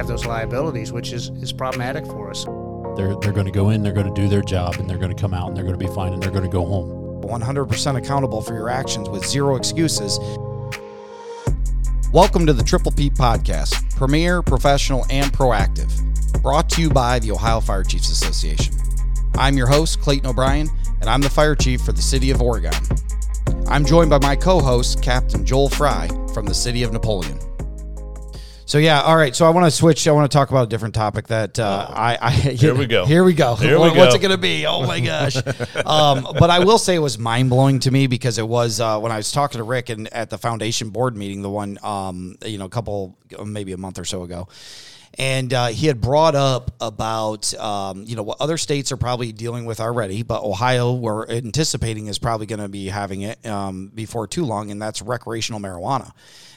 have those liabilities, which is, is problematic for us. They're, they're going to go in, they're going to do their job, and they're going to come out and they're going to be fine and they're going to go home. 100% accountable for your actions with zero excuses. Welcome to the Triple P Podcast, premier, professional, and proactive, brought to you by the Ohio Fire Chiefs Association. I'm your host, Clayton O'Brien, and I'm the fire chief for the city of Oregon. I'm joined by my co host, Captain Joel Fry from the city of Napoleon. So yeah, all right. So I want to switch. I want to talk about a different topic that uh, I, I. Here we go. Here we go. Here we What- What's go. it going to be? Oh my gosh! um, but I will say it was mind blowing to me because it was uh, when I was talking to Rick and at the foundation board meeting, the one um, you know, a couple maybe a month or so ago. And uh, he had brought up about um, you know what other states are probably dealing with already, but Ohio we're anticipating is probably going to be having it um, before too long, and that's recreational marijuana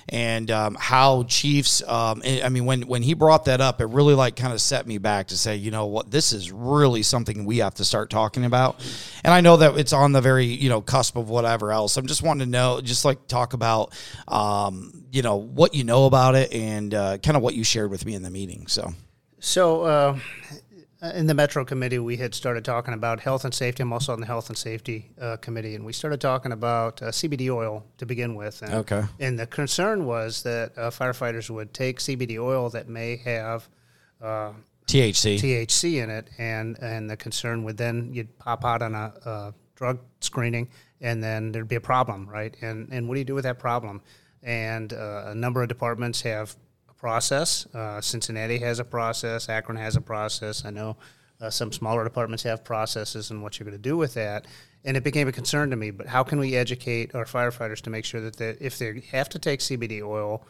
and um, how Chiefs. Um, I mean, when when he brought that up, it really like kind of set me back to say, you know what, this is really something we have to start talking about. And I know that it's on the very you know cusp of whatever else. I'm just wanting to know, just like talk about, um, you know, what you know about it and uh, kind of what you shared with me in the meeting. So. So, uh, in the Metro Committee, we had started talking about health and safety. I'm also on the Health and Safety uh, Committee, and we started talking about uh, CBD oil to begin with. And, Okay. And the concern was that uh, firefighters would take CBD oil that may have uh, THC. THC in it, and and the concern would then you'd pop out on a, a drug screening, and then there'd be a problem, right? And and what do you do with that problem? And uh, a number of departments have process. Uh, Cincinnati has a process. Akron has a process. I know uh, some smaller departments have processes, and what you're going to do with that. And it became a concern to me. But how can we educate our firefighters to make sure that they, if they have to take CBD oil,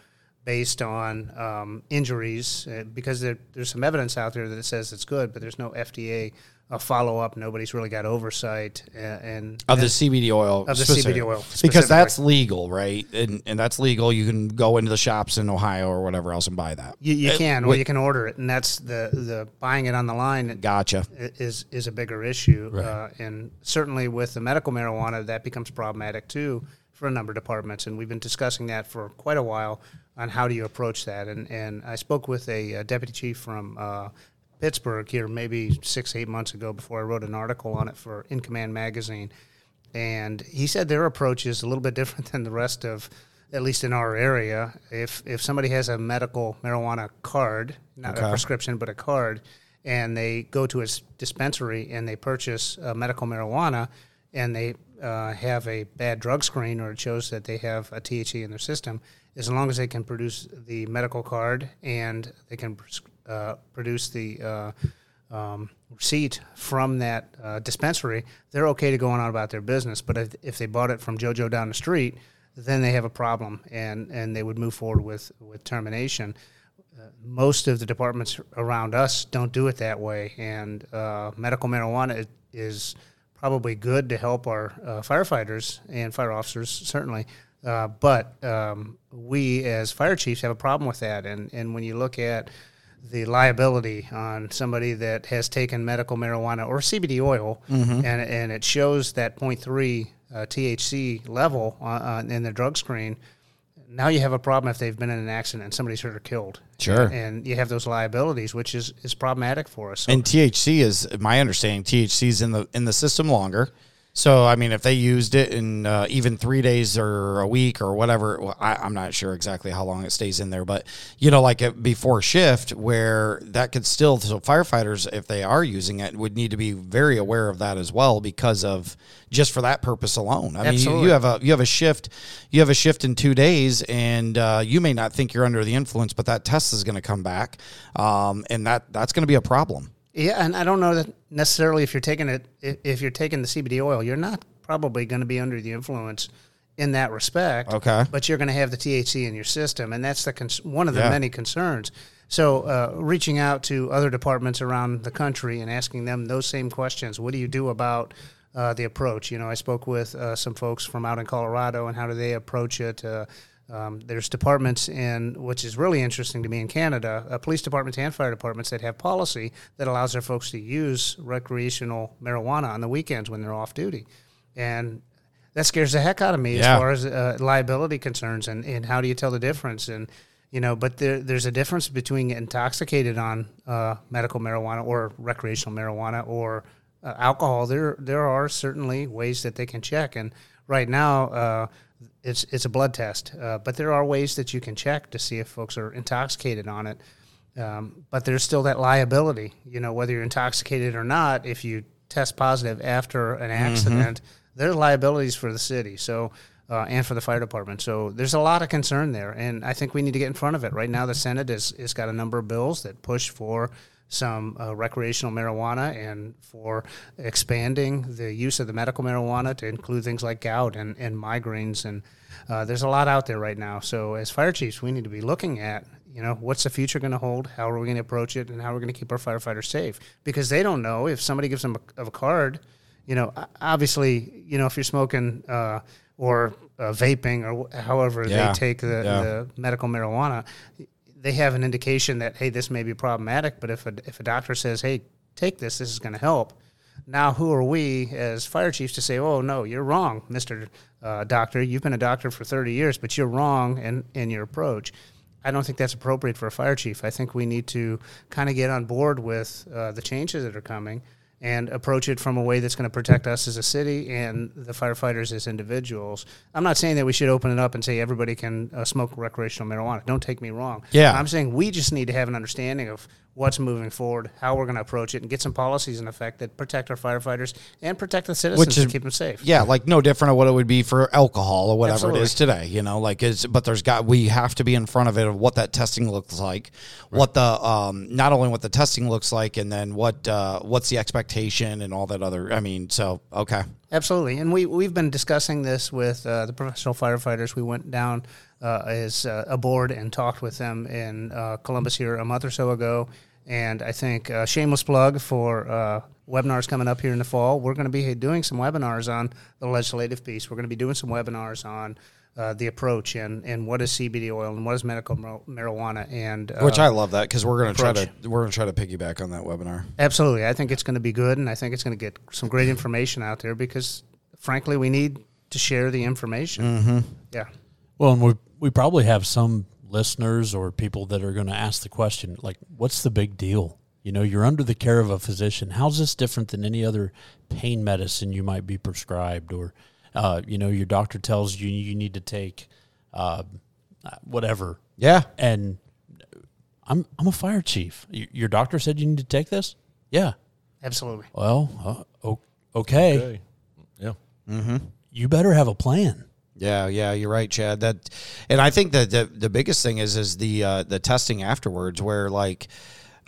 based on um, injuries uh, because there, there's some evidence out there that it says it's good, but there's no FDA uh, follow up. Nobody's really got oversight uh, and of the CBD oil, Of the CBD oil, because that's legal, right? And and that's legal. You can go into the shops in Ohio or whatever else and buy that. you, you Uh, can or wait. you can order it, and that's the the buying it on the line Gotcha. is is a bigger issue, uh, and certainly with the medical marijuana, that becomes problematic too for a number of departments. And we've been discussing that for quite a while on how do you approach that. And and I spoke with a, uh deputy chief from uh, Pittsburgh here maybe six eight months ago before I wrote an article on it for In Command magazine, and he said their approach is a little bit different than the rest of. At least in our area, if if somebody has a medical marijuana card, not a prescription but a card, and they go to a dispensary and they purchase uh, medical marijuana and they uh, have a bad drug screen or it shows that they have a THC in their system, as long as they can produce the medical card and they can uh, produce the uh, um, receipt from that uh, dispensary, they're okay to go on about their business. But if, if they bought it from JoJo down the street, then they have a problem and, and they would move forward with, with termination most of the departments around us don't do it that way, and uh, medical marijuana i- is probably good to help our uh, firefighters and fire officers certainly. Uh, but um, we as fire chiefs have a problem with that, and and when you look at the liability on somebody that has taken medical marijuana or CBD oil, and and it shows that 0.3 uh, THC level uh, uh, in the drug screen, now you have a problem if they've been in an accident and somebody's hurt or killed. Sure. And you have those liabilities, which is, is problematic for us. So And THC is my understanding. THC is in the in the system longer. So I mean, if they used it in uh, even three days or a week or whatever, well, I, I'm not sure exactly how long it stays in there. But you know, like it before shift, where that could still so firefighters, if they are using it, would need to be very aware of that as well because of just for that purpose alone. I mean, you, you have a you have a shift, you have a shift in two days, and uh, you may not think you're under the influence, but that test is going to come back, um, and that that's going to be a problem. Yeah, and I don't know that necessarily if you're taking it, if, you're taking the CBD oil, you're not probably going to be under the influence in that respect. Okay. But you're going to have the THC in your system, and that's the cons- one of the Yeah. many concerns. So, uh, reaching out to other departments around the country and asking them those same questions. What do you do about uh, the approach? You know, I spoke with uh, some folks from out in Colorado, and how do they approach it? Um, there's departments in which is really interesting to me in Canada, uh, police departments and fire departments that have policy that allows their folks to use recreational marijuana on the weekends when they're off duty, and that scares the heck out of me Yeah. as far as uh, liability concerns and, and how do you tell the difference and you know, but there, there's a difference between intoxicated on uh, medical marijuana or recreational marijuana or uh, alcohol. There there are certainly ways that they can check, and right now uh, it's it's a blood test, uh, but there are ways that you can check to see if folks are intoxicated on it. Um, but there's still that liability, you know, whether you're intoxicated or not. If you test positive after an accident, mm-hmm. there's liabilities for the city. So. Uh, and for the fire department. So there's a lot of concern there, and I think we need to get in front of it. Right now, the Senate has, has got a number of bills that push for some uh, recreational marijuana and for expanding the use of the medical marijuana to include things like gout and, and migraines. And uh, there's a lot out there right now. So, as fire chiefs, we need to be looking at you know what's the future going to hold how are we going to approach it and how are we're going to keep our firefighters safe because they don't know if somebody gives them a, a card you know obviously you know if you're smoking uh, or uh, vaping or however yeah. they take the, yeah. the medical marijuana they have an indication that hey, this may be problematic. But if a if a doctor says, hey, take this, this is going to help. Now, who are we as fire chiefs to say, oh no, you're wrong, Mister uh, Doctor. You've been a doctor for 30 years, but you're wrong in in your approach. I don't think that's appropriate for a fire chief. I think we need to kind of get on board with uh, the changes that are coming and approach it from a way that's going to protect us as a city and the firefighters as individuals. I'm not saying that we should open it up and say everybody can uh, smoke recreational marijuana. Don't take me wrong. Yeah. I'm saying we just need to have an understanding of what's moving forward, how we're going to approach it, and get some policies in effect that protect our firefighters and protect the citizens Which is, and keep them safe. Yeah, like no different of what it would be for alcohol or whatever Absolutely. it is today. You know, like it's but there's got we have to be in front of it of what that testing looks like, right. what the um not only what the testing looks like, and then what uh, what's the expectation and all that other. I mean, so okay. Absolutely, and we we've been discussing this with uh, the professional firefighters. We went down uh, as uh, a board and talked with them in uh, Columbus here a month or so ago. And I think uh, shameless plug for uh, webinars coming up here in the fall. We're going to be doing some webinars on the legislative piece. We're going to be doing some webinars on uh, the approach and, and what is CBD oil and what is medical marijuana and uh, which I love that because we're going to try to we're going to try to piggyback on that webinar. Absolutely, I think it's going to be good, and I think it's going to get some great information out there because, frankly, we need to share the information. Mm-hmm. Yeah. Well, and we we probably have some listeners or people that are going to ask the question, like, what's the big deal? You know, you're under the care of a physician. How's this different than any other pain medicine you might be prescribed or uh, you know, your doctor tells you you need to take uh, whatever. Yeah. And I'm I'm a fire chief. Your doctor said you need to take this. Yeah. Absolutely. Well, uh, okay. okay. Yeah. Mm-hmm. You better have a plan. Yeah, yeah, you're right, Chad. That, and I think that the the biggest thing is is the uh, the testing afterwards, where like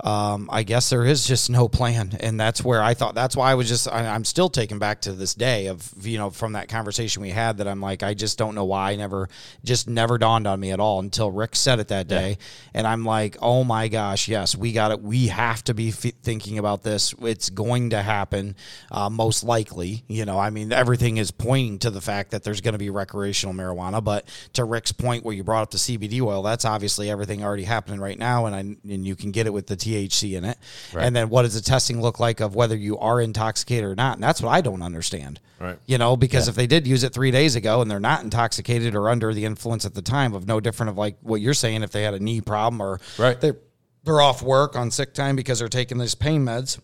um, I guess there is just no plan, and that's where I thought. That's why I was just. I, am still taken back to this day of you know from that conversation we had that I'm like I just don't know why I never just never dawned on me at all until Rick said it that day, yeah. and I'm like, oh my gosh, yes, we got it. We have to be f- thinking about this. It's going to happen, uh, most likely. You know, I mean, everything is pointing to the fact that there's going to be recreational marijuana, but to Rick's point where you brought up the CBD oil, that's obviously everything already happening right now, and I and you can get it with the THC in it. Right. And then what does the testing look like of whether you are intoxicated or not? And that's what I don't understand. Right. You know, because yeah. if they did use it three days ago and they're not intoxicated or under the influence at the time of no different of like what you're saying, if they had a knee problem or right. they're, they're off work on sick time because they're taking these pain meds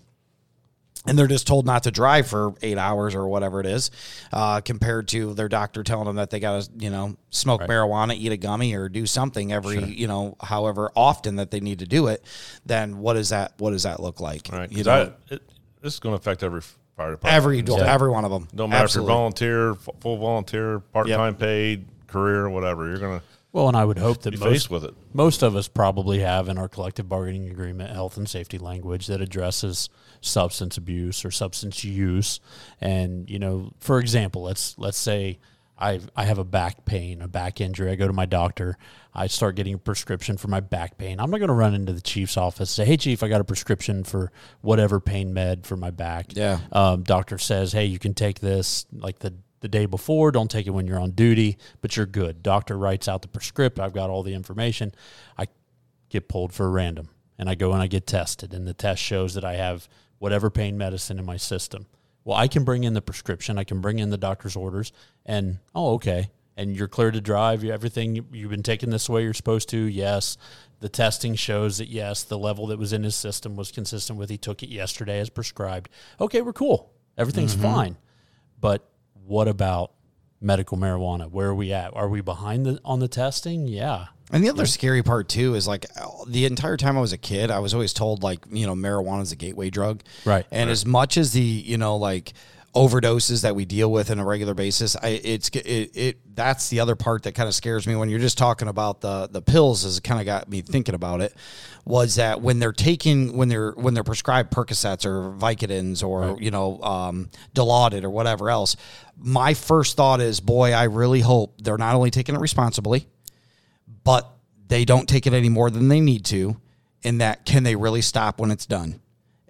and they're just told not to drive for eight hours or whatever it is, uh, compared to their doctor telling them that they got to, you know, smoke right. marijuana, eat a gummy, or do something every, sure. you know, however often that they need to do it. Then what does that what does that look like? Right. You know, I, it, this is going to affect every fire department. Every yeah. every one of them. Don't matter Absolutely. if you're volunteer, full volunteer, part time yep. paid, career, whatever. You're going to well, and I would hope that most, with it. most of us probably have in our collective bargaining agreement health and safety language that addresses substance abuse or substance use. And you know, for example, let's let's say I I have a back pain, a back injury. I go to my doctor. I start getting a prescription for my back pain. I'm not going to run into the chief's office say, "Hey, chief, I got a prescription for whatever pain med for my back." Yeah. Um, doctor says, "Hey, you can take this like the the day before. Don't take it when you're on duty, but you're good. Doctor writes out the prescript. I've got all the information. I get pulled for a random and I go and I get tested, and the test shows that I have whatever pain medicine in my system. Well, I can bring in the prescription, I can bring in the doctor's orders, and oh, okay. and you're clear to drive. You- Everything you- you've been taking this way you're supposed to. Yes, the testing shows that yes, the level that was in his system was consistent with he took it yesterday as prescribed. Okay, we're cool. Everything's mm-hmm. fine. But what about medical marijuana? Where are we at? Are we behind the, on the testing? Yeah. And the other scary part too is like the entire time I was a kid, I was always told like you know marijuana is a gateway drug, Right. And as much as the you know like overdoses that we deal with on a regular basis, I it's it, it that's the other part that kind of scares me when you're just talking about the the pills. Has kind of got me thinking about it. Was that when they're taking when they're when they're prescribed Percocets or Vicodins or you know um, Dilaudid or whatever else? My first thought is, boy, I really hope they're not only taking it responsibly but they don't take it any more than they need to. And that can they really stop when it's done?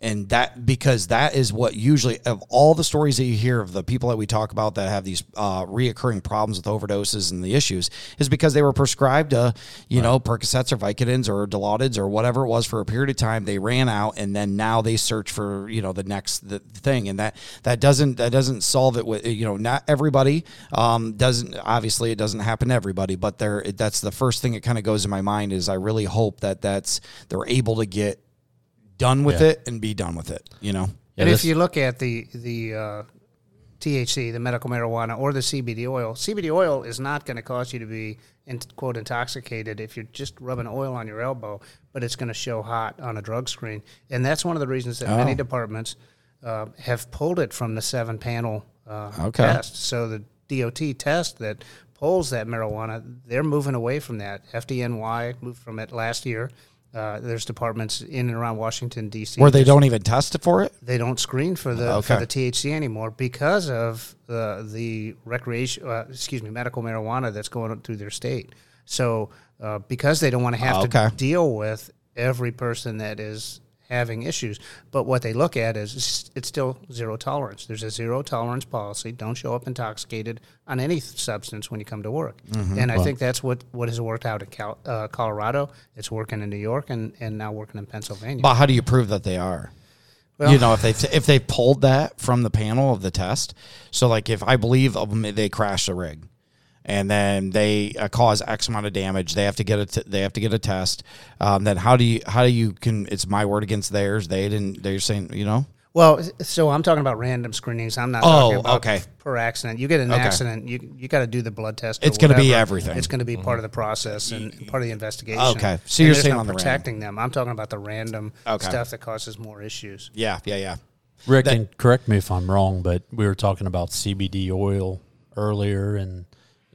And that because that is what usually of all the stories that you hear of the people that we talk about that have these uh, reoccurring problems with overdoses and the issues is because they were prescribed, uh, you know, Percocets or Vicodins or Dilaudids or whatever it was for a period of time. They ran out, and then now they search for you know the next the thing, and that that doesn't that doesn't solve it with you know not everybody um, doesn't obviously it doesn't happen to everybody, but there that's the first thing that kind of goes in my mind is I really hope that that's they're able to get done with Yeah. it and be done with it. You know. Yeah, and this- if you look at the the uh, THC, the medical marijuana, or the CBD oil, CBD oil is not going to cause you to be in, quote intoxicated if you're just rubbing oil on your elbow, but it's going to show hot on a drug screen, and that's one of the reasons that many departments uh, have pulled it from the seven panel uh, Okay. test. So the DOT test that pulls that marijuana, they're moving away from that. FDNY moved from it last year. Uh, there's departments in and around Washington D.C. Where they don't even test it for it. they don't screen for the Okay. for the THC anymore because of the the recreation, uh, excuse me, medical marijuana that's going through their state. So uh, because they don't want to have Okay. to deal with every person that is having issues, but what they look at is it's- still zero tolerance. There's a zero tolerance policy. Don't show up intoxicated on any substance when you come to work. And I think that's what what has worked out in Cal, uh, Colorado. It's working in New York and and now working in Pennsylvania. But how do you prove that they are? Well- you know, if they if they pulled that from the panel of the test, so like if I believe them, they crashed the rig, and then they uh, cause X amount of damage, they have to get a t- they have to get a test. Um, then how do you how do you can it's my word against theirs? They didn't. They're saying you know. Well, so I'm talking about random screenings. I'm not Oh, talking about okay. per accident. You get an Okay. accident, you you got to do the blood test. It's gonna be everything. It's going to be part of the process and part of the investigation. Okay. So And you're saying no on the random. protecting them. I'm talking about the random Okay. stuff that causes more issues. Yeah, yeah, yeah. Rick, and correct me if I'm wrong, but we were talking about CBD oil earlier, and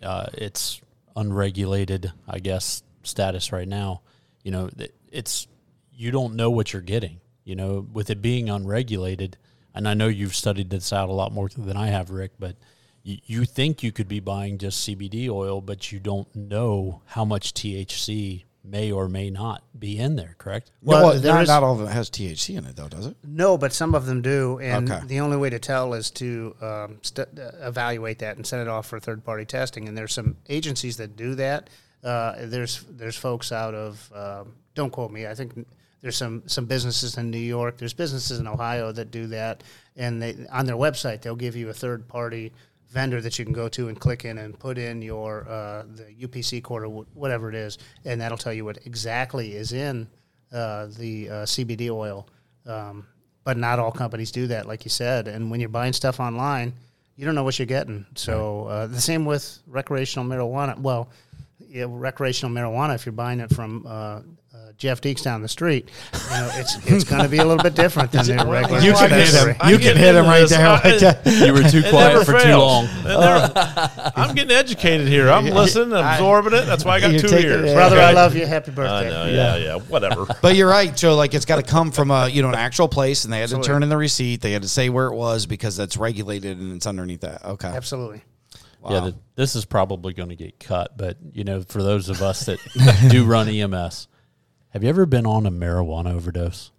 uh, it's unregulated, I guess, status right now. You know, it's you don't know what you're getting. You know, with it being unregulated, and I know you've studied this out a lot more than I have, Rick, but you, you think you could be buying just CBD oil, but you don't know how much THC may or may not be in there. Correct? Well, Well, well there not, is- not all of it has THC in it, though, does it? No, but some of them do, and Okay. the only way to tell is to um, st- uh, evaluate that and send it off for third party testing. And there's some agencies that do that. Uh, there's there's folks out of um, don't quote me. I think there's some some businesses in New York. There's businesses in Ohio that do that, and they on their website they'll give you a third party vendor that you can go to and click in and put in your uh, the UPC code or whatever it is, and that'll tell you what exactly is in uh, the uh, CBD oil. Um, but not all companies do that, like you said. And when you're buying stuff online, you don't know what you're getting. So uh, the same with recreational marijuana. Well, yeah, recreational marijuana. If you're buying it from uh, Jeff Deeks down the street, you know it's it's going to be a little bit different than the regular. You can hit dispensary. him. You can hit him right there. Like that. You were too quiet never for too long. It never- I'm getting educated here. I'm listening, absorbing it. That's why I got two taking ears. it. Brother, Okay? I love you. Happy I birthday. know. Yeah, yeah. Whatever. But you're right. So like it's got to come from a you know an actual place, and they had to turn in the receipt. They had to say where it was because that's regulated and it's underneath that. Okay. Absolutely. Yeah, the, this is probably going to get cut, but you know, for those of us that do run EMS, have you ever been on a marijuana overdose?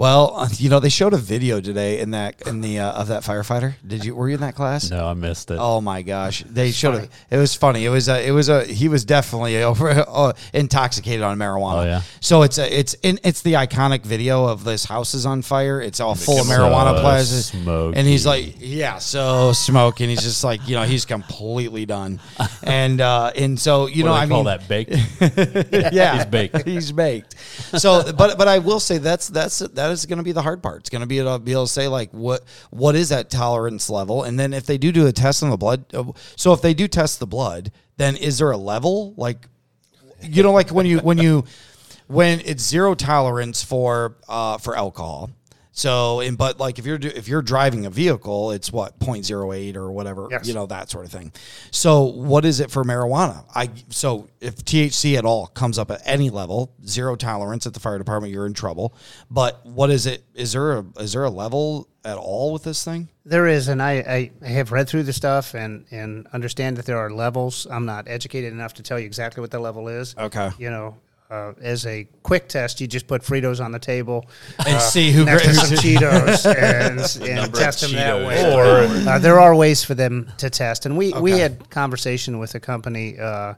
Well, you know, they showed a video today in that in the uh, of that firefighter. Did you were you in that class? No, I missed it. Oh my gosh, they showed it. It was funny. It was a, it was a he was definitely over uh, intoxicated on marijuana. Oh, yeah? So it's a, it's in, it's the iconic video of this house is on fire. It's all full of marijuana plants, smoky. and he's like, yeah, so smoke, and he's just like, you know, he's completely done, and uh, and so you What know, I call mean, that baked. yeah, He's baked. He's baked. So, but but I will say that's that's that is going to be the hard part. It's going to be able to be able to say like what what is that tolerance level, and then if they do do a test on the blood, uh, so if they do test the blood, then is there a level like you know like when you when you when it's zero tolerance for uh for alcohol. So, and but like if you're do- if you're driving a vehicle, it's what 0.08 or whatever, Yes. you know that sort of thing. So, what is it for marijuana? I so if THC at all comes up at any level, zero tolerance at the fire department, you're in trouble. But what is it? Is there a is there a level at all with this thing? There is, and I, I have read through the stuff and, and understand that there are levels. I'm not educated enough to tell you exactly what the level is. Okay. You know, uh, as a quick test, you just put Fritos on the table And uh, see who next to grabs some. Cheetos and, and test them that way. Or- uh, there are ways for them to test, and we we had conversation with a company. Uh,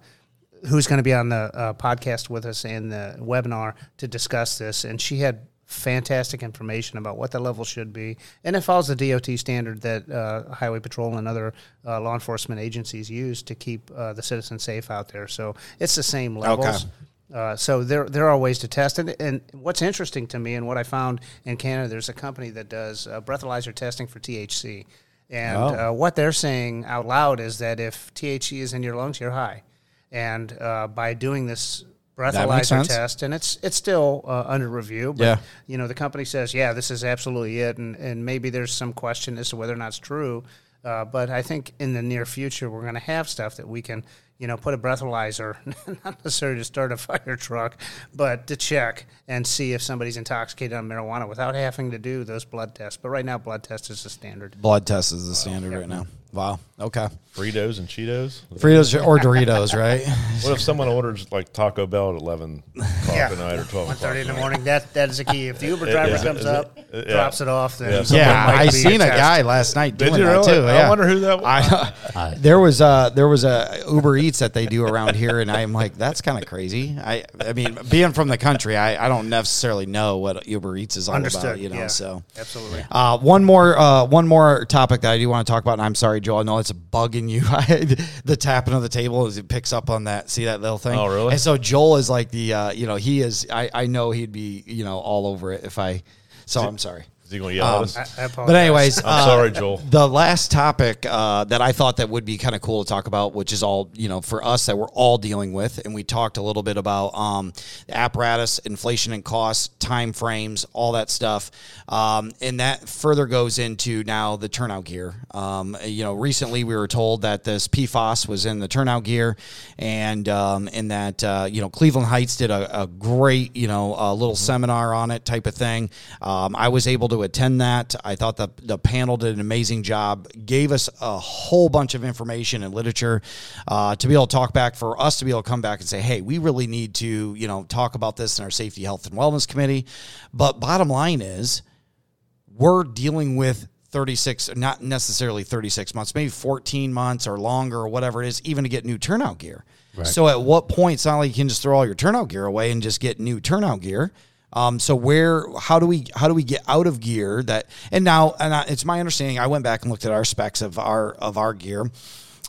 Who's going to be on the uh, podcast with us in the webinar to discuss this? And she had fantastic information about what the level should be, and it follows the DOT standard that uh, Highway Patrol and other uh, law enforcement agencies use to keep uh, the citizens safe out there. So it's the same levels. Uh, so there there are ways to test it. And what's interesting to me, and what I found in Canada, there's a company that does uh, breathalyzer testing for THC, and Oh. uh, what they're saying out loud is that if THC is in your lungs, you're high, and uh, by doing this breathalyzer test, and it's it's still uh, under review, but Yeah. you know the company says, yeah, this is absolutely it, and and maybe there's some question as to whether or not it's true. Uh, but I think in the near future we're going to have stuff that we can, you know, put a breathalyzer, not necessarily to start a fire truck, but to check and see if somebody's intoxicated on marijuana without having to do those blood tests. But right now, blood test is the standard. Blood test is the standard right now. Wow. Okay. Fritos and Cheetos. Fritos or Doritos, right? What if someone orders like Taco Bell at eleven o'clock Yeah. at night or twelve One o'clock? thirty in the night? morning. That that is a key. If the Uber Is driver it- comes it- up, uh, yeah. drops it off, then Yeah, Yeah, I be seen a test. guy last night doing that really? too. I wonder who that was. I, there was a there was a Uber Eats that they do around here, and I'm like, that's kind of crazy. I I mean, being from the country, I, I don't necessarily know what Uber Eats is all Understood. about, you know. yeah. So, absolutely. uh, one more uh, one more topic that I do want to talk about, and I'm sorry, Joel, I know it's a bugging you. the tapping of the table as it picks up on that. See that little thing? Oh, really? And so Joel is like the uh, you know he is. I I know he'd be you know all over it if I. So I'm sorry. Is he going to yell Um, at us? I, I. But anyways, I'm uh, sorry, Joel. The last topic uh, that I thought that would be kind of cool to talk about, which is all you know for us that we're all dealing with, and we talked a little bit about um, apparatus, inflation and costs, time frames, all that stuff, um, and that further goes into now the turnout gear. Um, you know, recently we were told that this PFAS was in the turnout gear, and um, and that uh, you know Cleveland Heights did a, a great you know a little seminar on it type of thing. Um, I was able to attend that. I thought the the panel did an amazing job. Gave us a whole bunch of information and literature uh, to be able to talk back for us to be able to come back and say, hey, we really need to you know talk about this in our safety, health, and wellness committee. But bottom line is we're dealing with 36 not necessarily 36 months maybe 14 months or longer or whatever it is even to get new turnout gear so at what point it's not like you can just throw all your turnout gear away and just get new turnout gear um, so where how do we how do we get out of gear that and now and I, it's my understanding i went back and looked at our specs of our of our gear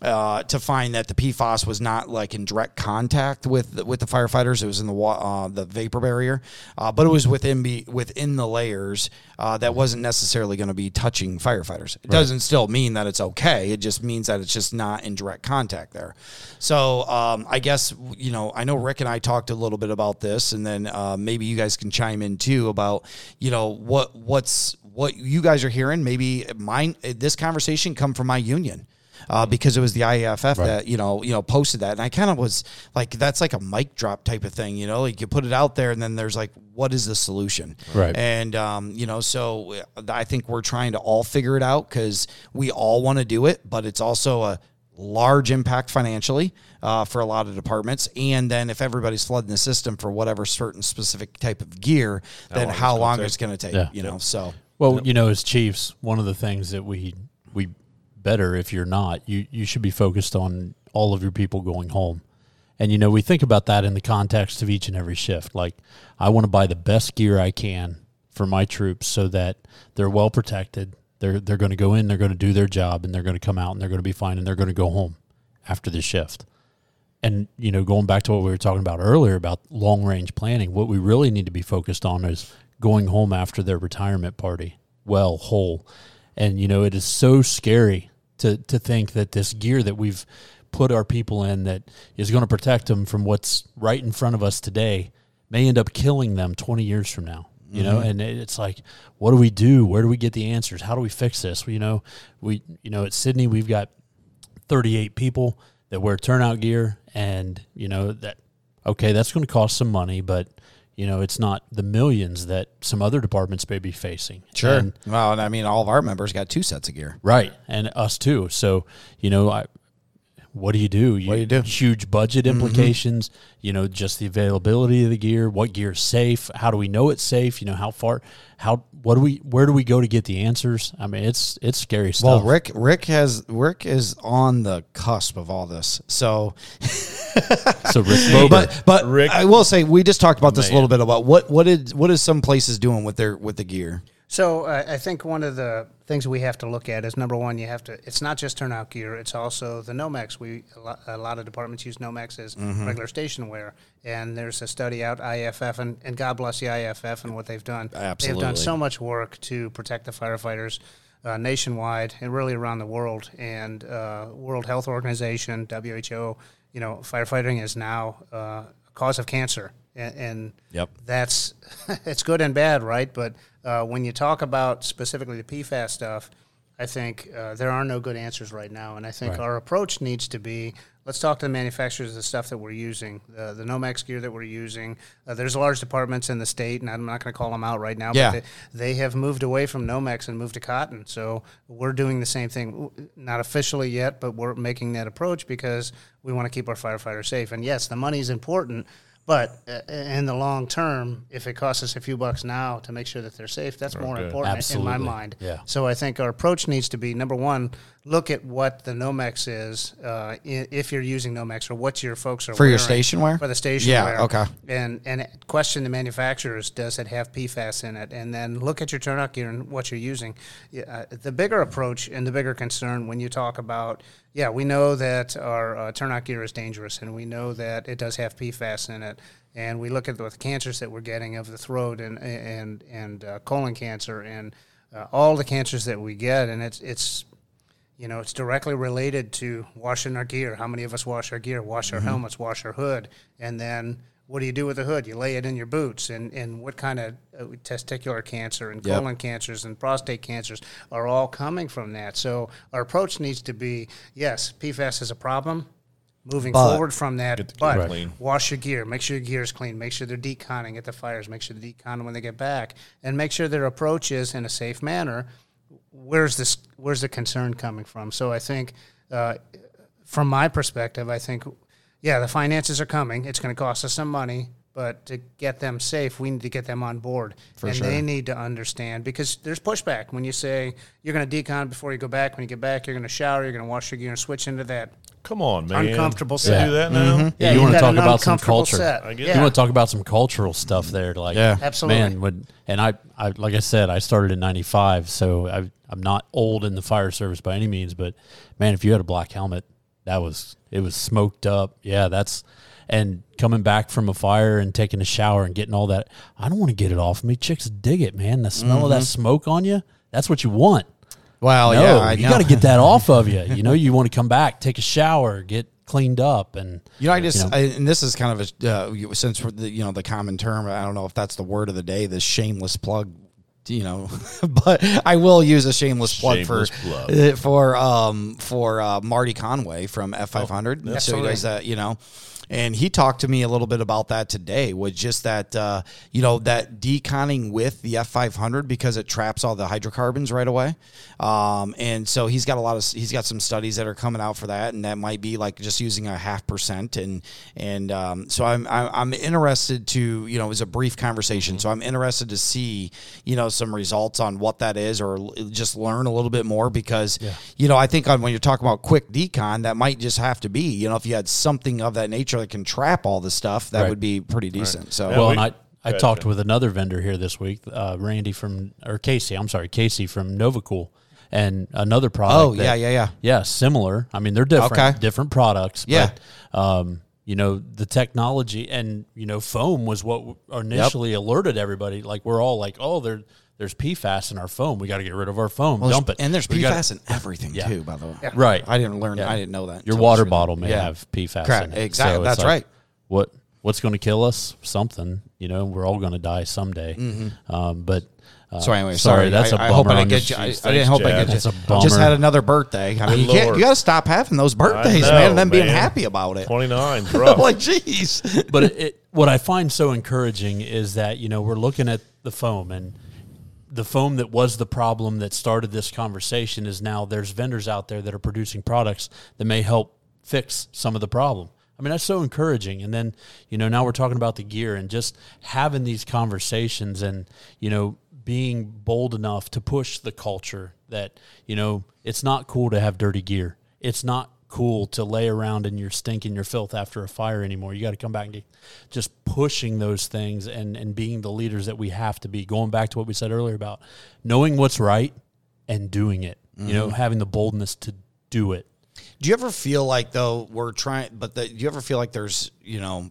uh, to find that the PFAS was not like in direct contact with the, with the firefighters. It was in the uh, the vapor barrier, uh, but it was within be within the layers uh, that wasn't necessarily going to be touching firefighters. It doesn't still mean that it's okay. It just means that it's just not in direct contact there. So um, I guess you know I know Rick and I talked a little bit about this, and then uh, maybe you guys can chime in too about you know what what's what you guys are hearing. Maybe mine this conversation come from my union uh, because it was the IAFF that you know you know posted that, and I kind of was like, that's like a mic drop type of thing, you know, like you put it out there, and then there's like, what is the solution? Right. And um, you know, so uh, I think we're trying to all figure it out because we all want to do it, but it's also a large impact financially uh, for a lot of departments. And then if everybody's flooding the system for whatever certain specific type of gear, then long how it's gonna long take. it's going to take, Yeah. you know? So Well, you know, as Chiefs, one of the things that we we better if you're not, you you should be focused on all of your people going home. And you know, we think about that in the context of each and every shift. Like I want to buy the best gear I can for my troops so that they're well protected. They're they're going to go in, they're going to do their job and they're going to come out and they're going to be fine and they're going to go home after the shift. And you know, going back to what we were talking about earlier about long range planning, what we really need to be focused on is going home after their retirement party, well, whole. And you know, it is so scary to to think that this gear that we've put our people in that is going to protect them from what's right in front of us today may end up killing them 20 years from now. You know, mm-hmm. and it's like, what do we do? Where do we get the answers? How do we fix this? You know, we, you know, at Sidney, we've got 38 people that wear turnout gear and you know that okay that's going to cost some money but you know it's not the millions that some other departments may be facing. And- well, and I mean, all of our members got two sets of gear. right. And us too. So you know i what do you do? You, What do you do? Huge budget mm-hmm. implications. You know, just the availability of the gear. What gear is safe? How do we know it's safe? You know, how far? How? What do we? Where do we go to get the answers? I mean, it's it's scary stuff. Well, Rick, Rick has Rick is on the cusp of all this. So, so Rick Vober, but but Rick- I will say we just talked about this a little bit about what what is what is some places doing with their with the gear. So uh, I think one of the things we have to look at is number one, you have to. It's not just turnout gear; it's also the Nomex. We a lot, a lot of departments use Nomex as regular station wear, and there's a study out IFF, and, and God bless the IFF and what they've done. Absolutely, They've done so much work to protect the firefighters uh, nationwide and really around the world. And uh, World Health Organization, WHO, you know, firefighting is now uh, a cause of cancer, and, and Yep. that's it's good and bad, right? But uh, when you talk about specifically the PFAS stuff, I think uh, there are no good answers right now, and I think our approach needs to be let's talk to the manufacturers of the stuff that we're using, the the Nomex gear that we're using. Uh, there's large departments in the state, and I'm not going to call them out right now, Yeah. but they, they have moved away from Nomex and moved to cotton. So we're doing the same thing, not officially yet, but we're making that approach because we want to keep our firefighters safe. And yes, the money is important. But uh, in the long term, if it costs us a few bucks now to make sure that they're safe, that's more Okay. important in my mind. Yeah. So I think our approach needs to be number one, look at what the Nomex is uh, if you're using Nomex or what your folks are For your wearing station wear? for the station Yeah, wear. okay. And and question the manufacturers: Does it have PFAS in it? And then look at your turnout gear and what you're using. Uh, the bigger approach and the bigger concern when you talk about yeah, we know that our uh, turnout gear is dangerous, and we know that it does have PFAS in it. And we look at the cancers that we're getting of the throat and and and uh, colon cancer and uh, all the cancers that we get, and it's it's you know, it's directly related to washing our gear. How many of us wash our gear, wash our helmets, wash our hood, and then what do you do with the hood? You lay it in your boots, and, and what kind of uh, testicular cancer and Yep. colon cancers and prostate cancers are all coming from that. So our approach needs to be yes, PFAS is a problem. Moving But- forward from that, Get the gear but clean. wash your gear. Make sure your gear is clean. Make sure they're deconning at the fires. Make sure they're deconning when they get back, and make sure their approach is in a safe manner where's this where's the concern coming from so i think uh, from my perspective i think yeah the finances are coming it's going to cost us some money but to get them safe we need to get them on board and sure. they need to understand because there's pushback when you say you're going to decon before you go back when you get back you're going to shower you're going to wash your gear and switch into that Come on, man. Uncomfortable You set. do that mm-hmm. now? Yeah, you you want to talk about some uncomfortable culture. set. I get Yeah. You want to talk about some cultural stuff there, like Yeah. Absolutely. man. Would and I, I like I said, I started in '95, so I, I'm not old in the fire service by any means, but man, if you had a black helmet, that was it was smoked up. Yeah, that's and coming back from a fire and taking a shower and getting all that. I don't want to get it off me. Chicks dig it, man. The smell of that smoke on you. That's what you want. Well, no, yeah, I you got to get that off of you. You know, you want to come back, take a shower, get cleaned up, and You know, I just you know. I, and this is kind of a uh, since we're the you know the common term. I don't know if that's the word of the day. This shameless plug, you know, but I will use a shameless plug Shameless for plug. uh, for um for uh, Marty Conway from F five hundred. So he Absolutely. does that, you know. And he talked to me a little bit about that today. Was just that uh, you know that deconning with the F500 because it traps all the hydrocarbons right away. Um, and so he's got a lot of he's got some studies that are coming out for that, and that might be like just using a half percent. And and um, so I'm I'm interested to you know it was a brief conversation, so I'm interested to see you know some results on what that is, or just learn a little bit more because you know I think on when you're talking about quick decon, that might just have to be you know if you had something of that nature that can trap all the stuff, that Right. would be pretty decent. So Yeah, well, we- and I, I ahead, talked with another vendor here this week, uh, Randy from or Casey. I'm sorry, Casey from Novacool, and another product. Oh, that- yeah, yeah, yeah. yeah, similar. I mean, they're different, Okay. different products. Yeah. but, um, you know the technology and you know foam was what initially alerted everybody. Like we're all like, oh, there, there's PFAS in our foam. We got to get rid of our foam. Well, Dump it. and there's We gotta- PFAS in everything Yeah. too. By the way, Right. I didn't learn. Yeah. I didn't know that. Your water bottle may Yeah. have PFAS Correct. in it. Exactly. it's That's like, right. What what's going to kill us? Something. You know, we're all going to die someday. Um, but uh, So anyway, sorry. That's a I, I bummer. hope I didn't your- get you. I, I didn't hope I Chad. get you. That's a bummer. Just had another birthday. I mean, you, can't, you got to stop having those birthdays, know, man, and then being happy about it. 29, 's rough. like, jeez. but it, it, what I find so encouraging is that you know we're looking at the foam and the foam that was the problem that started this conversation is now there's vendors out there that are producing products that may help fix some of the problem. I mean that's so encouraging. And then you know now we're talking about the gear and just having these conversations and you know being bold enough to push the culture that you know it's not cool to have dirty gear. It's not cool to lay around in your stink and your filth after a fire anymore. You got to come back and get, just pushing those things and, and being the leaders that we have to be. Going back to what we said earlier about knowing what's right and doing it, you know, mm-hmm. having the boldness to do it. Do you ever feel like though we're trying, but the, do you ever feel like there's you know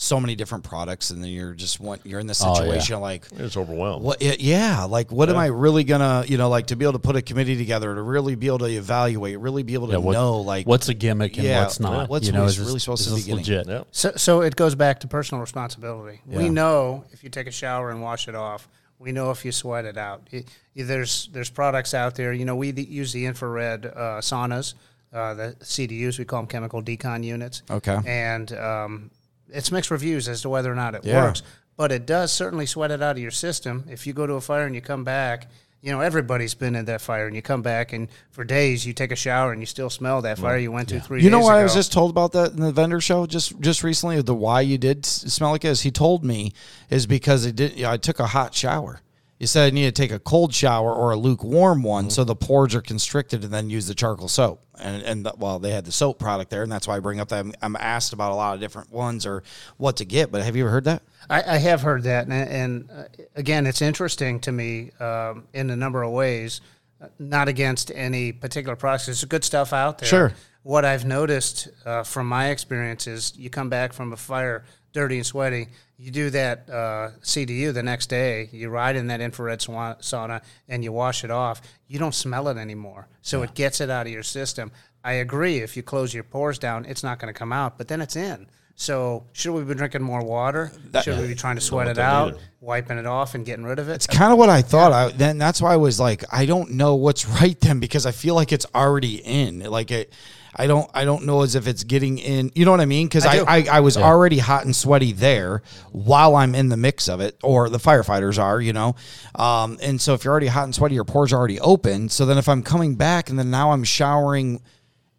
so many different products, and then you're just one, you're in this Oh, yeah. situation like. It's overwhelmed. What? yeah, Yeah, like what am I really gonna, you know, like to be able to put a committee together to really be able to evaluate, really be able to Yeah, what- know, like what's a gimmick and yeah, what's not. what's you know, really- this- supposed is to be legit? Yep. So, so it goes back to personal responsibility. We know if you take a shower and wash it off. We know if you sweat it out. It- there's there's products out there. You know, we d- use the infrared uh, saunas, uh, the CDUs. We call them chemical decon units. Okay. And um, it's mixed reviews as to whether or not it Yeah. works. But it does certainly sweat it out of your system. If you go to a fire and you come back, you know everybody's been in that fire, and you come back and for days you take a shower and you still smell that fire you went to three. You know days what I was just told about that in the vendor show just just recently? The why you did smell like this. He told me is because it did. You know, I took a hot shower. He said I need to take a cold shower or a lukewarm one so the pores are constricted, and then use the charcoal soap. And and the, well, they had the soap product there, and that's why I bring up that I'm, I'm asked about a lot of different ones or what to get. But have you ever heard that? I, I have heard that, and, and uh, again, it's interesting to me um, in a number of ways. uh, Not against any particular products. There's good stuff out there. Sure. What I've noticed uh, from my experience is you come back from a fire dirty and sweaty. You do that uh, CDU the next day. You ride in that infrared sauna and you wash it off. You don't smell it anymore, so it gets it out of your system. I agree. If you close your pores down, it's not going to come out, but then it's in. So should we be drinking more water? should we be trying to sweat it out, either. wiping it off, and getting rid of it? It's kind of what I thought. I then that's why I was like, I don't know what's right then because I feel like it's already in. Like it, I don't, I don't know as if it's getting in. You know what I mean? Because I I. I, I, was already hot and sweaty there while I'm in the mix of it, or the firefighters are. You know, um, and so if you're already hot and sweaty, your pores are already open. So then if I'm coming back and then now I'm showering.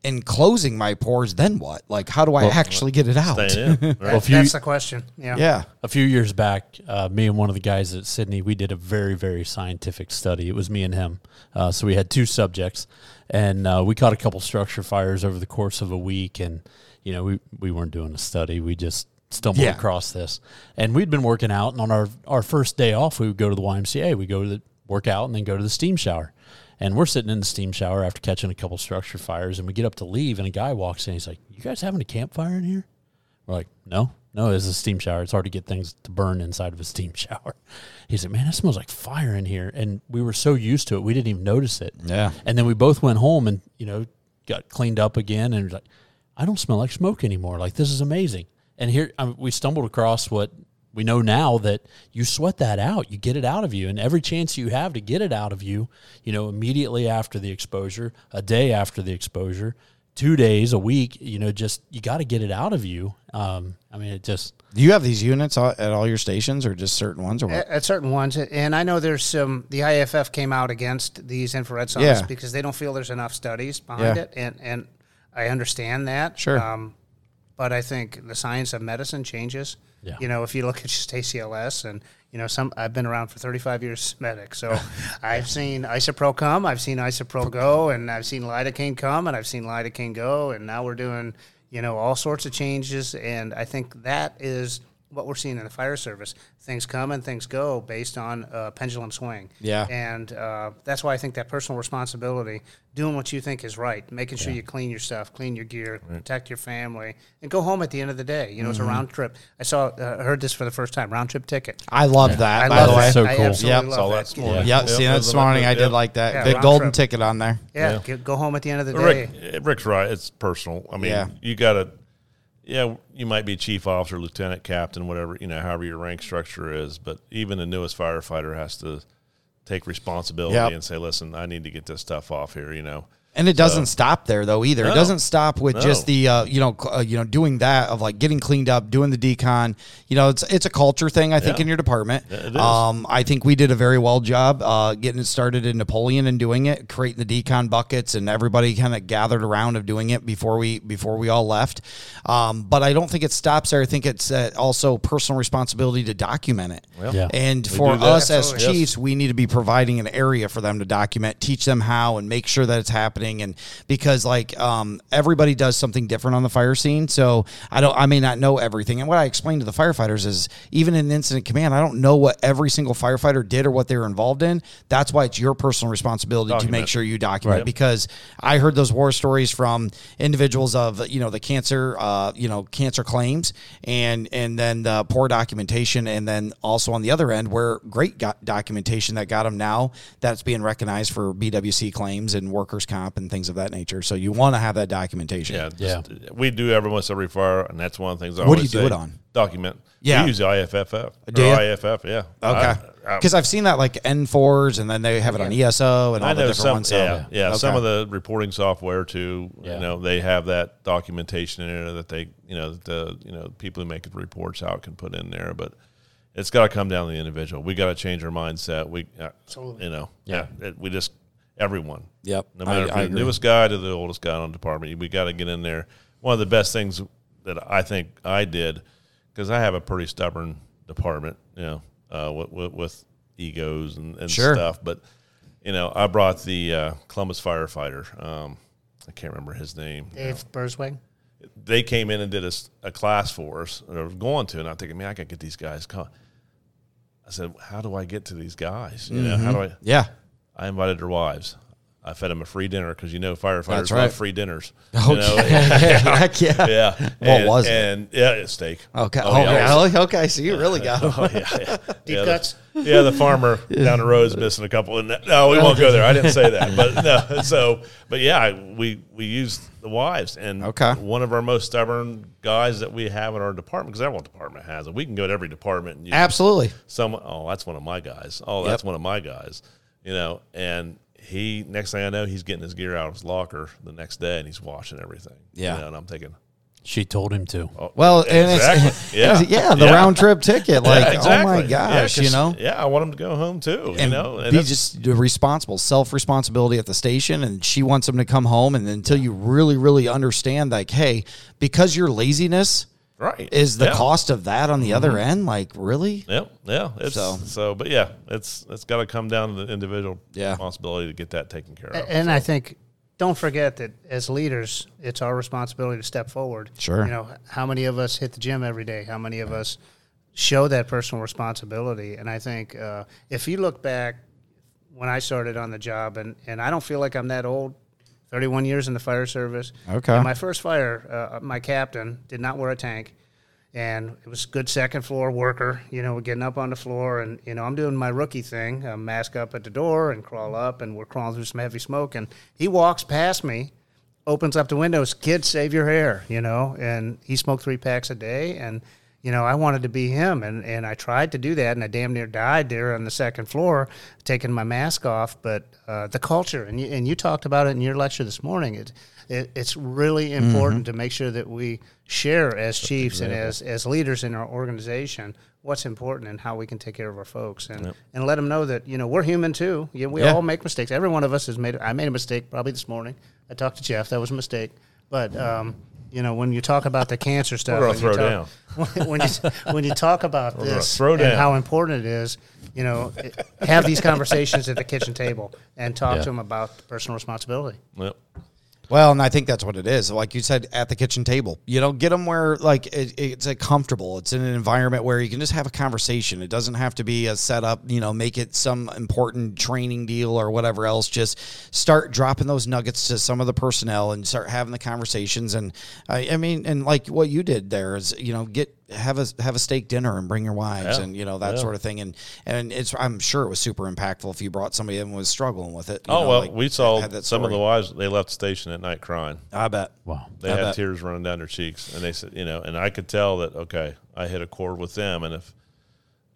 And closing my pores, then what? Like, how do I actually get it out? In. Right? Well, if you, That's the question. Yeah. Yeah, a few years back, uh, me and one of the guys at Sidney, we did a very, very scientific study. It was me and him. Uh, so we had two subjects, and uh, we caught a couple structure fires over the course of a week. And you know, we we weren't doing a study; we just stumbled Yeah. across this. And we'd been working out, and on our our first day off, we would go to the YMCA. We go to the work out, and then go to the steam shower. And we're sitting in the steam shower after catching a couple structure fires, and we get up to leave, and a guy walks in. He's like, "You guys having a campfire in here?" We're like, no, no, it's a steam shower. It's hard to get things to burn inside of a steam shower. He's like, man, it smells like fire in here. And we were so used to it, we didn't even notice it. Yeah. And then we both went home and, you know, got cleaned up again. And was like, I don't smell like smoke anymore. Like, this is amazing. And here um, we stumbled across what we know now that you sweat that out, you get it out of you. And every chance you have to get it out of you, you know, immediately after the exposure, a day after the exposure, two days a week, you know, just you got to get it out of you. Um, I mean, it just Do you have these units at all your stations, or just certain ones, or what? at, at certain ones. And I know there's some. The IFF came out against these infrared saunas Yeah. because they don't feel there's enough studies behind Yeah. it, and and I understand that. Sure. Um, but I think the science of medicine changes. Yeah. You know, if you look at just ACLS and you know some, I've been around for 35 years medic, so I've seen Isopro come, I've seen Isopro go, and I've seen lidocaine come, and I've seen lidocaine go, and now we're doing you know all sorts of changes, and I think that is what we're seeing in the fire service. Things come and things go based on uh, pendulum swing. Yeah. And uh, that's why I think that personal responsibility, doing what you think is right, making sure you clean your stuff, clean your gear, protect your family, and go home at the end of the day. You know, it's a round trip. I saw, uh, heard this for the first time, round trip ticket. I love that. I by love the way. that. So I cool. absolutely Yep. love Saw that. that this morning. Yep, Yep, seen yep, that this yep, morning. I yep. did like that. Yeah, Big golden trip. ticket on there. Yeah, Yeah. go home at the end of the day. Rick, Rick's right. It's personal. I mean, Yeah. you got to, yeah, you might be chief officer, lieutenant, captain, whatever, you know, however your rank structure is. But even the newest firefighter has to take responsibility Yep. and say, listen, I need to get this stuff off here, you know. And it doesn't stop there though either. It doesn't stop with No. just the uh, you know cl- uh, you know doing that of like getting cleaned up, doing the decon. You know, it's it's a culture thing I think Yeah. in your department. Yeah. Um, I think we did a very well job uh, getting it started in Napoleon and doing it, creating the decon buckets, and everybody kind of gathered around of doing it before we before we all left. Um, but I don't think it stops there. I think it's uh, also personal responsibility to document it. Yeah. And for do that. us as Absolutely. chiefs, we need to be providing an area for them to document, teach them how, and make sure that it's happening. And because like um, everybody does something different on the fire scene, so I don't, I may not know everything. And what I explain to the firefighters is, even in incident command, I don't know what every single firefighter did or what they were involved in. That's why it's your personal responsibility to make sure you document. Because I heard those war stories from individuals of you know the cancer, uh, you know cancer claims, and and then the poor documentation, and then also on the other end where great documentation that got them now that's being recognized for BWC claims and workers comp and things of that nature. So you want to have that documentation. Yeah, just, we do every almost every fire, and that's one of the things I What do always you do say, it on? Document. Yeah. we use the IFFF. Do or? IFF, yeah. Okay. I- I- Because I've seen that like NFIRS, and then they have it on ESO and all I the know different some, ones. So, yeah, yeah. Some of the reporting software too. Yeah. You know, they have that documentation in there that they, you know, the you know people who make the reports out can put in there. But it's got to come down to the individual. We got to change our mindset. We, uh, you know, yeah. it, we just everyone. Yep. No matter I- if I you're the agree. newest guy to the oldest guy on the department, we got to get in there. One of the best things that I think I did because I have a pretty stubborn department, you know, uh, with, with, with egos and, and Sure. stuff. But you know, I brought the uh, Columbus firefighter. Um, I can't remember his name. Dave Burswig. They came in and did a class for us, or was going to, and I'm thinking, man, I got to get these guys. Come. I said, how do I get to these guys? You know, how do I? Yeah. I invited their wives. I fed them a free dinner because you know firefighters That's love free dinners. Okay. You know? Heck yeah. yeah. What and, was it? And yeah, it's steak. Okay. Oh, Oh, yeah. really? Okay. So you really got them. Oh, yeah, yeah. Deep yeah, cuts? The, yeah, the farmer down the road is missing a couple. And no, we won't go there. I didn't say that, but no. So, but yeah, we we used the wives, and Okay. one of our most stubborn guys that we have in our department, because every department has it. We can go to every department and use Absolutely. someone oh that's one of my guys oh that's one of my guys you know and he next thing i know he's getting his gear out of his locker the next day and he's washing everything Yeah. you know, and i'm thinking She told him to. oh, Well, and exactly it's, yeah yeah, the Yeah. round trip ticket. Like, Yeah, exactly. oh my Yeah, you know? yeah i want him to go home too you know and be just responsible, self responsibility at the station. And she wants him to come home. And until you really, really understand, like, hey, because your laziness right is the Yeah. Mm-hmm. cost of that on the other end, like, really? Yep, yeah. It's So- so, but yeah, it's it's got to come down to the individual Yeah. responsibility to get that taken care of. And I think, don't forget that as leaders, it's our responsibility to step forward. Sure. You know, how many of us hit the gym every day? How many of us show that personal responsibility? And I think uh, if you look back when I started on the job, and, and I don't feel like I'm that old, 31 years in the fire service. Okay. And my first fire, uh, my captain did not wear a tank. And it was good second floor worker, you know, getting up on the floor and, you know, I'm doing my rookie thing, uh, mask up at the door and crawl up and we're crawling through some heavy smoke. And he walks past me, opens up the windows, kids, save your hair, you know, and he smoked three packs a day. And, you know, I wanted to be him, and, and I tried to do that, and I damn near died there on the second floor, taking my mask off. But uh, the culture, and you, and you talked about it in your lecture this morning. It, it it's really important to make sure that we share as chiefs and as as leaders in our organization what's important and how we can take care of our folks, and and let them know that you know we're human too. Yeah, we Yeah. all make mistakes. Every one of us has made. I made a mistake probably this morning. I talked to Jeff. That was a mistake, but. Um, you know, when you talk about the cancer stuff, and you talk- when you when you talk about gonna this and how important it is, you know, have these conversations at the kitchen table and talk Yeah. to them about personal responsibility. Yep. Well, and I think that's what it is. Like you said, at the kitchen table, you know, get them where like it, it's a comfortable. It's in an environment where you can just have a conversation. It doesn't have to be a setup. You know, make it some important training deal or whatever else. Just start dropping those nuggets to some of the personnel and start having the conversations. And I, I mean, and like what you did there is, you know, get have a have a steak dinner and bring your wives Yeah. and you know that Yeah. sort of thing. And and it's I'm sure it was super impactful if you brought somebody in and was struggling with it. you Oh know, well, like, we saw had that some of the wives. They left the station at night crying. I bet. Wow. They I had bet. tears running down their cheeks, and they said, you know, and I could tell that okay, I hit a chord with them, and if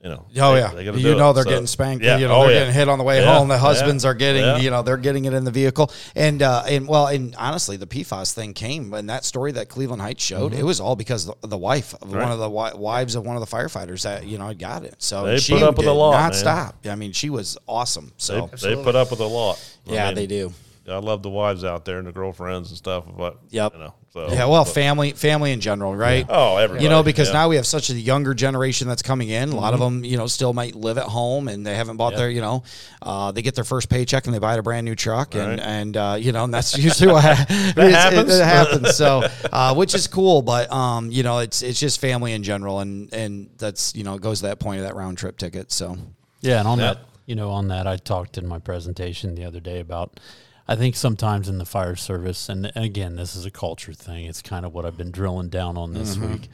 you know, Oh they, yeah, they you know it. they're So, getting spanked. Yeah, You know oh, they're yeah. getting hit on the way Yeah, home. The yeah, husbands are getting, yeah. you know, they're getting it in the vehicle. And uh, and well, and honestly, the PFAS thing came and that story that Cleveland Heights showed. It was all because the, the wife of Mm-hmm. Right. one of the wi- wives of one of the firefighters that you know got it. So They she put up with a lot, not man. stop. I mean, she was awesome. So They, they put up with a lot. I yeah, mean, they do. I love the wives out there and the girlfriends and stuff. But Yep. you know, so Yeah, well, but- family, family in general, right? oh, everybody, You know, because yeah. now we have such a younger generation that's coming in. A lot of Mm-hmm. them, you know, still might live at home and they haven't bought their, you know, uh, they get their first paycheck and they buy a brand new truck, and Right. and uh, you know, and that's usually what ha- it's- happens. It, it happens. So, uh, which is cool, but um, you know, it's it's just family in general, and and that's you know, it goes to that point of that round trip ticket. So, Yeah, and on Yeah. that, you know, on that, I talked in my presentation the other day about. I think sometimes in the fire service, and, and again, this is a culture thing. It's kind of what I've been drilling down on this week.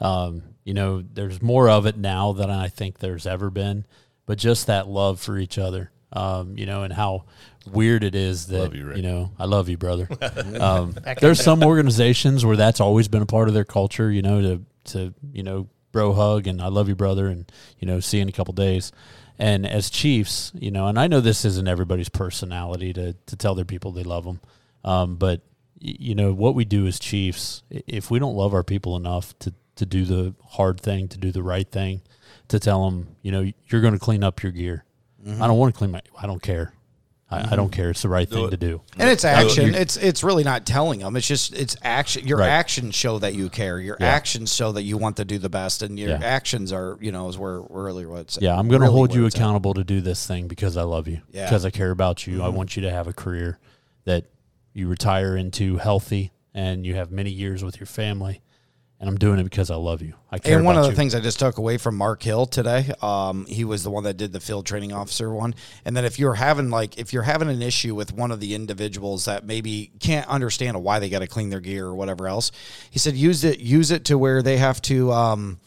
Um, you know, there's more of it now than I think there's ever been, but just that love for each other. Um, you know, and how weird it is that you, you know I love you, brother. um, there's some organizations where that's always been a part of their culture. You know, to to you know bro hug and I love you, brother, and you know see you in a couple days. And as chiefs, you know, and I know this isn't everybody's personality to to tell their people they love them, um, but you know what we do as chiefs, if we don't love our people enough to to do the hard thing, to do the right thing, to tell them, you know, you're going to clean up your gear. I don't want to clean my. I don't care. I, I don't care. It's the right thing it. to do. and it's action. It's it's really not telling them. It's just it's action. Your Right. actions show that you care. Your Yeah. actions show that you want to do the best, and your Yeah. actions are you know is where where really what's Yeah, I'm going to really hold you it's at. accountable to do this thing because I love you. Yeah. Because I care about you. I mm-hmm. want you to have a career that you retire into healthy and you have many years with your family. And I'm doing it because I love you. I care And one of the you. things I just took away from Mark Hill today, um, he was the one that did the field training officer one. And then if you're having like if you're having an issue with one of the individuals that maybe can't understand why they got to clean their gear or whatever else, he said use it use it to where they have to um,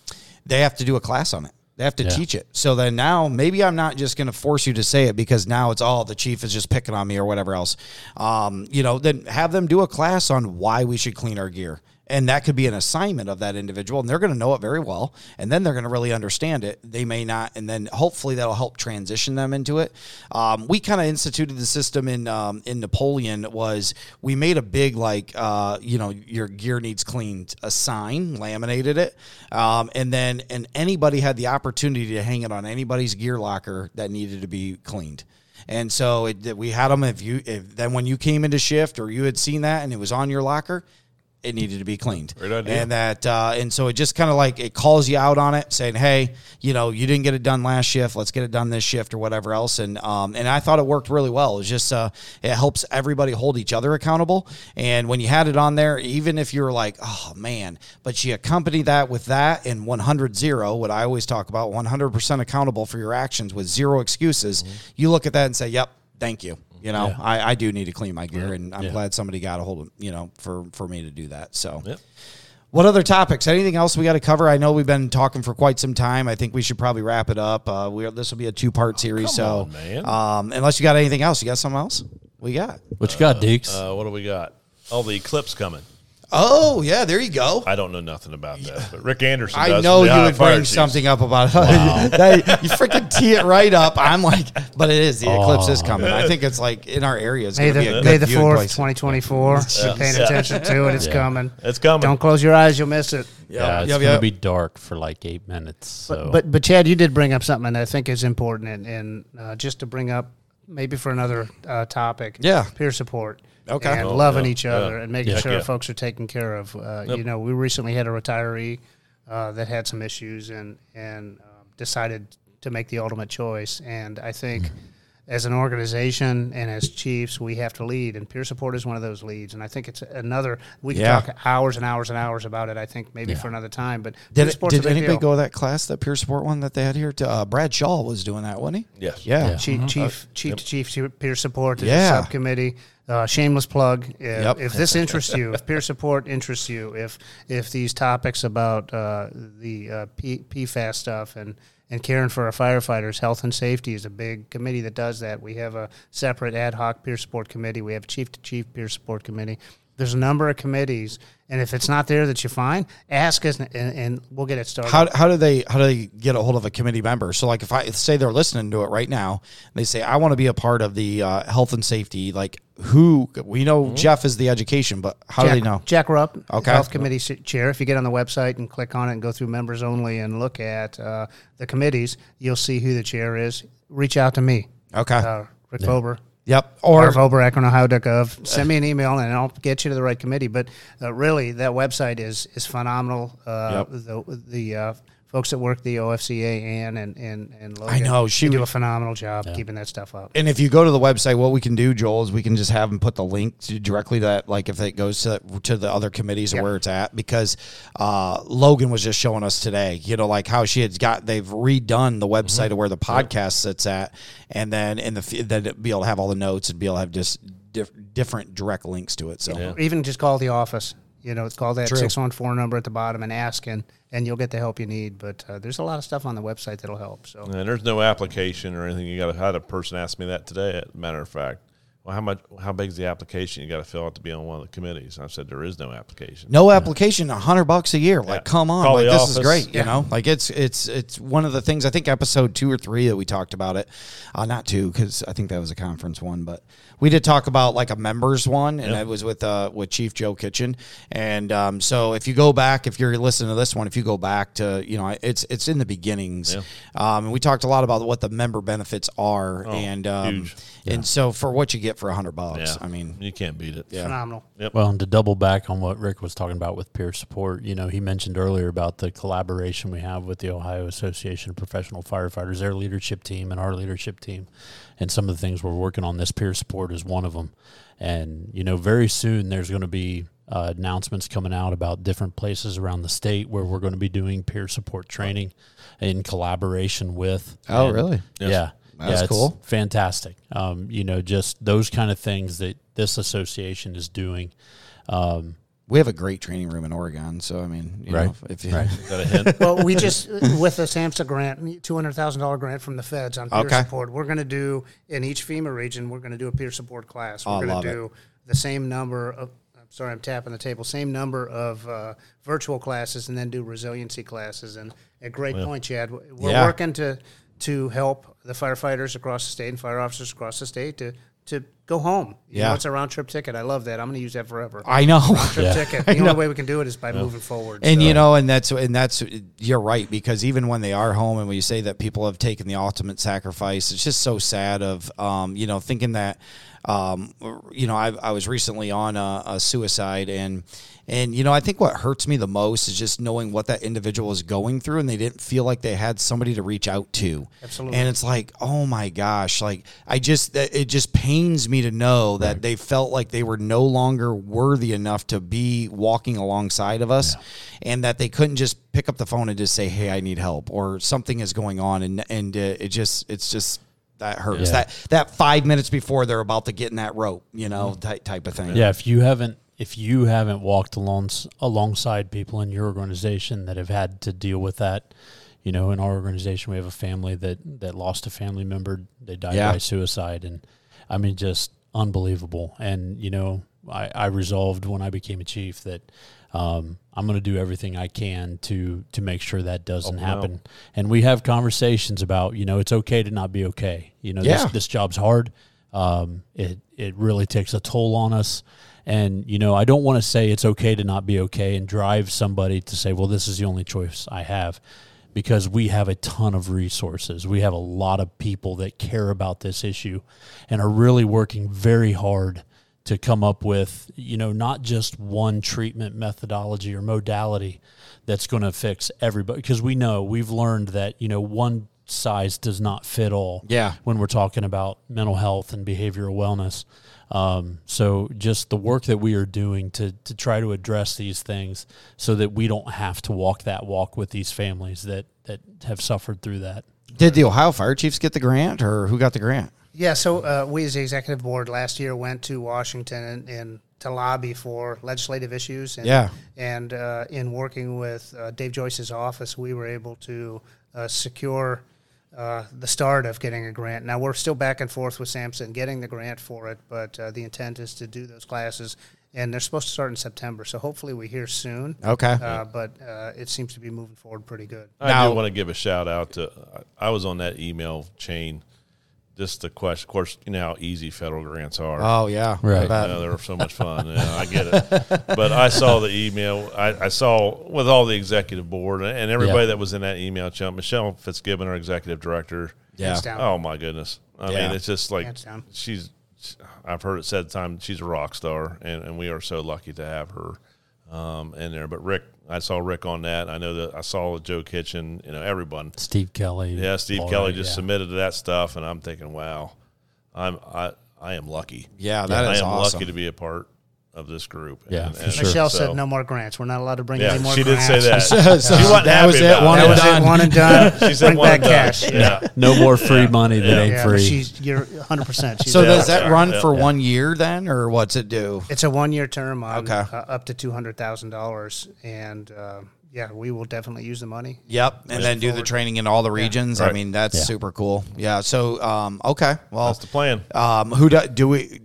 they have to do a class on it. They have to Yeah. teach it. So then now maybe I'm not just going to force you to say it because now it's all the chief is just picking on me or whatever else. Um, you know, then have them do a class on why we should clean our gear. And that could be an assignment of that individual, and they're going to know it very well. And then they're going to really understand it. They may not, and then hopefully that'll help transition them into it. Um, we kind of instituted the system in um, in Napoleon was we made a big like uh, you know your gear needs cleaned a sign, laminated it, um, and then and anybody had the opportunity to hang it on anybody's gear locker that needed to be cleaned. And so it, we had them. If you, if then when you came into shift or you had seen that and it was on your locker, it needed to be cleaned. Great idea. And that, uh, and so it just kind of like it calls you out on it, saying, "Hey, you know, you didn't get it done last shift. Let's get it done this shift or whatever else." And um, and I thought it worked really well. It's just uh, it helps everybody hold each other accountable. And when you had it on there, even if you were like, "Oh man," but you accompany that with that and 100 zero, what I always talk about, 100 percent accountable for your actions with zero excuses. You look at that and say, "Yep, thank you." You know, Yeah. I, I do need to clean my gear, and I'm Yeah. glad somebody got a hold of you know for for me to do that. So, Yep. what other topics? Anything else we got to cover? I know we've been talking for quite some time. I think we should probably wrap it up. Uh, we this will be a two part series. so, on, man. um, unless you got anything else, you got something else? We got. What you got, Deeks? Uh, what do we got? Oh, the eclipse coming. Oh yeah, there you go. I don't know nothing about that, but Rick Anderson. I know you would bring Chiefs. something up about it that. You freaking tee it right up. I'm like, but it is the eclipse is coming. I think it's like in our area. It's May going to be the May the fourth, place. twenty twenty four. Paying Yeah. attention to it. It's Yeah. coming. It's coming. Don't close your eyes; you'll miss it. Yeah, it's yep, going yep. to be dark for like eight minutes. So. But but Chad, you did bring up something that I think is important, and, and uh, just to bring up maybe for another uh, topic. Yeah. peer support. Okay. and Oh, loving yeah, each other yeah. and making Heck sure yeah. folks are taken care of. Uh, Yep. You know, we recently had a retiree uh, that had some issues and and um, decided to make the ultimate choice. And I think. Mm-hmm. As an organization and as chiefs, we have to lead, and peer support is one of those leads. And I think it's another. We can Yeah. talk hours and hours and hours about it. I think maybe for another time. But Did, peer it, did anybody deal. go to that class, that peer support one that they had here? To, uh, Brad Shaw was doing that, wasn't he? Yes. Yeah. Yeah. Chief, chief, chief to chief peer support. Yeah. a subcommittee. Uh, shameless plug. If, Yep. if this interests you, if peer support interests you, if if these topics about uh, the uh, P, PFAS stuff and and caring for our firefighters, health and safety is a big committee that does that. We have a separate ad hoc peer support committee. We have chief to chief peer support committee. There's a number of committees, and if it's not there that you find, ask us, and, and we'll get it started. How, how do they how do they get a hold of a committee member? So like if I say they're listening to it right now, they say I want to be a part of the uh, health and safety. Like who we know Jeff is the education, but how Jack, do they know? Jack Rupp, Okay. Health Committee s- Chair. If you get on the website and click on it and go through members only and look at uh, the committees, you'll see who the chair is. Reach out to me, Okay. uh, Rick Vober. Yep. Or Akron, Send me an email and I'll get you to the right committee. But uh, really, that website is is phenomenal. Uh, Yep. The, the uh, folks that work the OFCA and and and, and Logan, I know, she they do would- a phenomenal job keeping that stuff up. and if you go to the website, what we can do, Joel, is we can just have them put the link to directly to that, like if it goes to to the other committees or Yep. where it's at, because uh, Logan was just showing us today, you know, like how she had got they've redone the website of where the podcast sits at, and then in the f- then it'd be able to have all the notes and be able to have just diff- different direct links to it. So Yeah. Or even just call the office. You know, it's called that True. six one four number at the bottom and ask, and, and you'll get the help you need. But uh, there's a lot of stuff on the website that'll help. So And there's no application or anything. You got to. Had a person ask me that today. As a matter of fact, well, how much? How big is the application you got to fill out to be on one of the committees? And I said there is no application. no application, a hundred bucks a year. Like, Yeah. come on, Call like the this is office. great. You Yeah. know, like it's it's it's one of the things. I think episode two or three that we talked about it. Uh, not two because I think that was a conference one, but we did talk about like a members one, and Yep. it was with uh with Chief Joe Kitchen. And um, so if you go back, if you're listening to this one, if you go back to you know it's it's in the beginnings. Yeah. Um, and we talked a lot about what the member benefits are, and um, Oh, huge. and so for what you get for a hundred bucks, Yeah, I mean, you can't beat it. Yeah. phenomenal. Well, and to double back on what Rick was talking about with peer support, you know, he mentioned earlier about the collaboration we have with the Ohio Association of Professional Firefighters, their leadership team, and our leadership team. And some of the things we're working on, this peer support is one of them. And, you know, very soon there's going to be uh, announcements coming out about different places around the state where we're going to be doing peer support training in collaboration with. Oh, and- really? Yes. Yeah. That's yeah, it's cool. Fantastic. Um, you know, just those kind of things that this association is doing. Um, we have a great training room in Oregon. So I mean, you Right. know, if you, Is that a hint? well, we just with the SAMHSA grant, two hundred thousand dollar grant from the feds on peer Okay. support. We're going to do in each FEMA region. We're going to do a peer support class. We're Oh, going love to it. do the same number of. I'm sorry, I'm tapping the table. Same number of uh, virtual classes, and then do resiliency classes. And a great point, Chad. We're Yeah. working to to help the firefighters across the state and fire officers across the state to to go home. You Yeah. know, it's a round trip ticket. I love that. I'm going to use that forever. I know. round trip ticket. The only way we can do it is by moving forward. And So- you know, and that's and that's you're right because even when they are home, and when you say that people have taken the ultimate sacrifice, it's just so sad. Of um, you know, thinking that um, you know, I, I was recently on a, a suicide, and and you know, I think what hurts me the most is just knowing what that individual is going through, and they didn't feel like they had somebody to reach out to. Absolutely. And it's like, oh my gosh, like I just it just pains me to know that they felt like they were no longer worthy enough to be walking alongside of us, and that they couldn't just pick up the phone and just say, "Hey, I need help," or something is going on, and and uh, it just it's just that hurts. Yeah. That that five minutes before they're about to get in that rope, you know, type type of thing. Yeah, if you haven't if you haven't walked along alongside people in your organization that have had to deal with that, you know, in our organization we have a family that that lost a family member. They died Yeah. by suicide, and I mean, just unbelievable. And you know, I, I resolved when I became a chief that um, I'm going to do everything I can to to make sure that doesn't Oh, happen. And we have conversations about you know it's okay to not be okay. You know Yeah. this, this job's hard. Um, it it really takes a toll on us. And you know I don't want to say it's okay to not be okay and drive somebody to say well this is the only choice I have because we have a ton of resources. We have a lot of people that care about this issue and are really working very hard to come up with, you know, not just one treatment methodology or modality that's going to fix everybody because we know we've learned that, you know, one size does not fit all Yeah. when we're talking about mental health and behavioral wellness. Um, so just the work that we are doing to to try to address these things, so that we don't have to walk that walk with these families that that have suffered through that. Did the Ohio Fire Chiefs get the grant, or who got the grant? Yeah, so uh, we as the executive board last year went to Washington and, and to lobby for legislative issues. And, Yeah. And uh, in working with uh, Dave Joyce's office, we were able to uh, secure uh, the start of getting a grant. Now we're still back and forth with SAMHSA getting the grant for it, but uh, the intent is to do those classes, and they're supposed to start in September. So hopefully we hear soon. Okay. Uh, but uh, it seems to be moving forward pretty good. I Now- do want to give a shout out to. I was on that email chain. Just the question, of course, you know how easy federal grants are. Oh yeah, Right. You know, they're so much fun. Yeah, I get it. But I saw the email. I, I saw with all the executive board and everybody Yeah. that was in that email channel. Michelle Fitzgibbon, our executive director. Yeah. Oh my goodness. I Yeah. mean, it's just like she's. I've heard it said time she's a rock star, and, and we are so lucky to have her um, in there. But Rick, I saw Rick on that. I know that I saw Joe Kitchen. You know, everyone. Steve Kelly, Yeah, Steve Laura, Kelly just yeah. submitted to that stuff, and I'm thinking, wow, I'm I I am lucky. Yeah, that I is am awesome. lucky to be a part of this group. Yeah, for sure. Michelle so- said no more grants. We're not allowed to bring Yeah, any more she did grants. say that. So- so She wasn't that was happy it, about one That and was done. it. One and done. She said Bring one back cash. Yeah. No more free money that Yeah. ain't Yeah, free. she's you're 100. percent So does that run for one year then, or what's it do? It's a one year term on Okay. uh, up to two hundred thousand dollars, and uh, yeah, we will definitely use the money. Yep, and then do the training in all the regions. I Right. mean, that's Yeah. super cool. Yeah. So, um, okay. Well, That's the plan. um, who do, do we?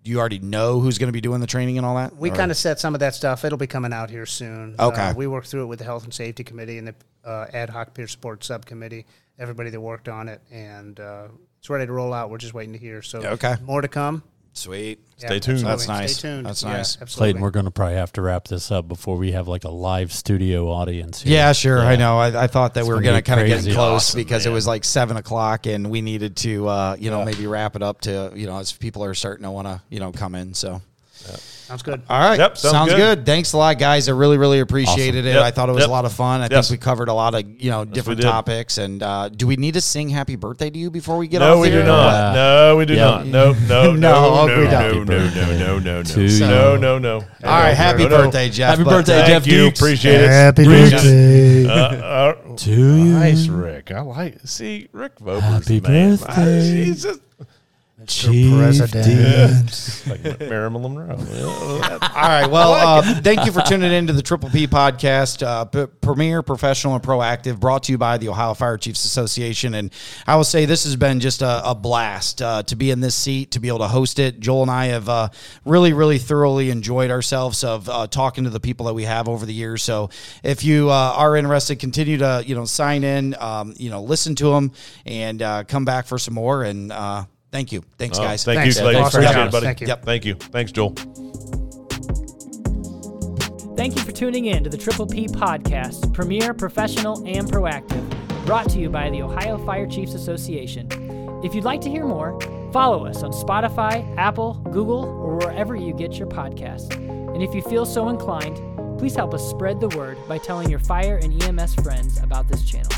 Uh, Do you already know who's going to be doing the training and all that? We kind of set some of that stuff. It'll be coming out here soon. Okay. Uh, we worked through it with the Health and Safety Committee and the uh, Ad hoc Peer Support Subcommittee. Everybody that worked on it, and uh, it's ready to roll out. We're just waiting to hear. So Okay. more to come. Sweet. Stay tuned. That's absolutely. nice. Stay tuned. That's Yeah, nice. absolutely. Clayton, we're going to probably have to wrap this up before we have like a live studio audience. Here. Yeah, sure. I know. I, I thought that we were gonna going to be kind of get crazy. close Awesome, because it man. was like seven o'clock and we needed to, uh, you know, maybe wrap it up to, you know, as people are starting to want to, you know, come in. So, Sounds good. all right. Yep, sounds sounds, good. good. Thanks a lot, guys. I really, really appreciated it. Yep, I thought it was yep. a lot of fun. I Yes. think we covered a lot of, you know, different did. topics. And uh, do we need to sing happy birthday to you before we get off? No, off we the do air? not. Uh, no, we do yeah. not. No, No, no, no, no, no, no, no, no, no, no, you. no, no, no. All right. Happy No, no. birthday, Jeff. Happy birthday, uh, Jeff Thank you. Deeks. Appreciate it. Happy birthday. Uh, uh, To you. Nice, Rick. I like. See, Rick Vober's Happy birthday. He's just Chief President. like Marilyn Monroe. All right. Well, uh, thank you for tuning in to the Triple P podcast, uh, p- premier, professional, and proactive, brought to you by the Ohio Fire Chiefs Association. And I will say this has been just a, a blast uh, to be in this seat, to be able to host it. Joel and I have uh, really, really thoroughly enjoyed ourselves of uh, talking to the people that we have over the years. So if you uh, are interested, continue to you know sign in, um, you know, listen to them, and uh, come back for some more. And uh, thank you. Thanks, Oh, guys. Thank Thanks. you, Clayton. Thanks for Appreciate having it, buddy. Thank you. Yep. Thank you. Thanks, Joel. Thank you for tuning in to the Triple P Podcast, premier, professional, and proactive, brought to you by the Ohio Fire Chiefs Association. If you'd like to hear more, follow us on Spotify, Apple, Google, or wherever you get your podcasts. And if you feel so inclined, please help us spread the word by telling your fire and EMS friends about this channel.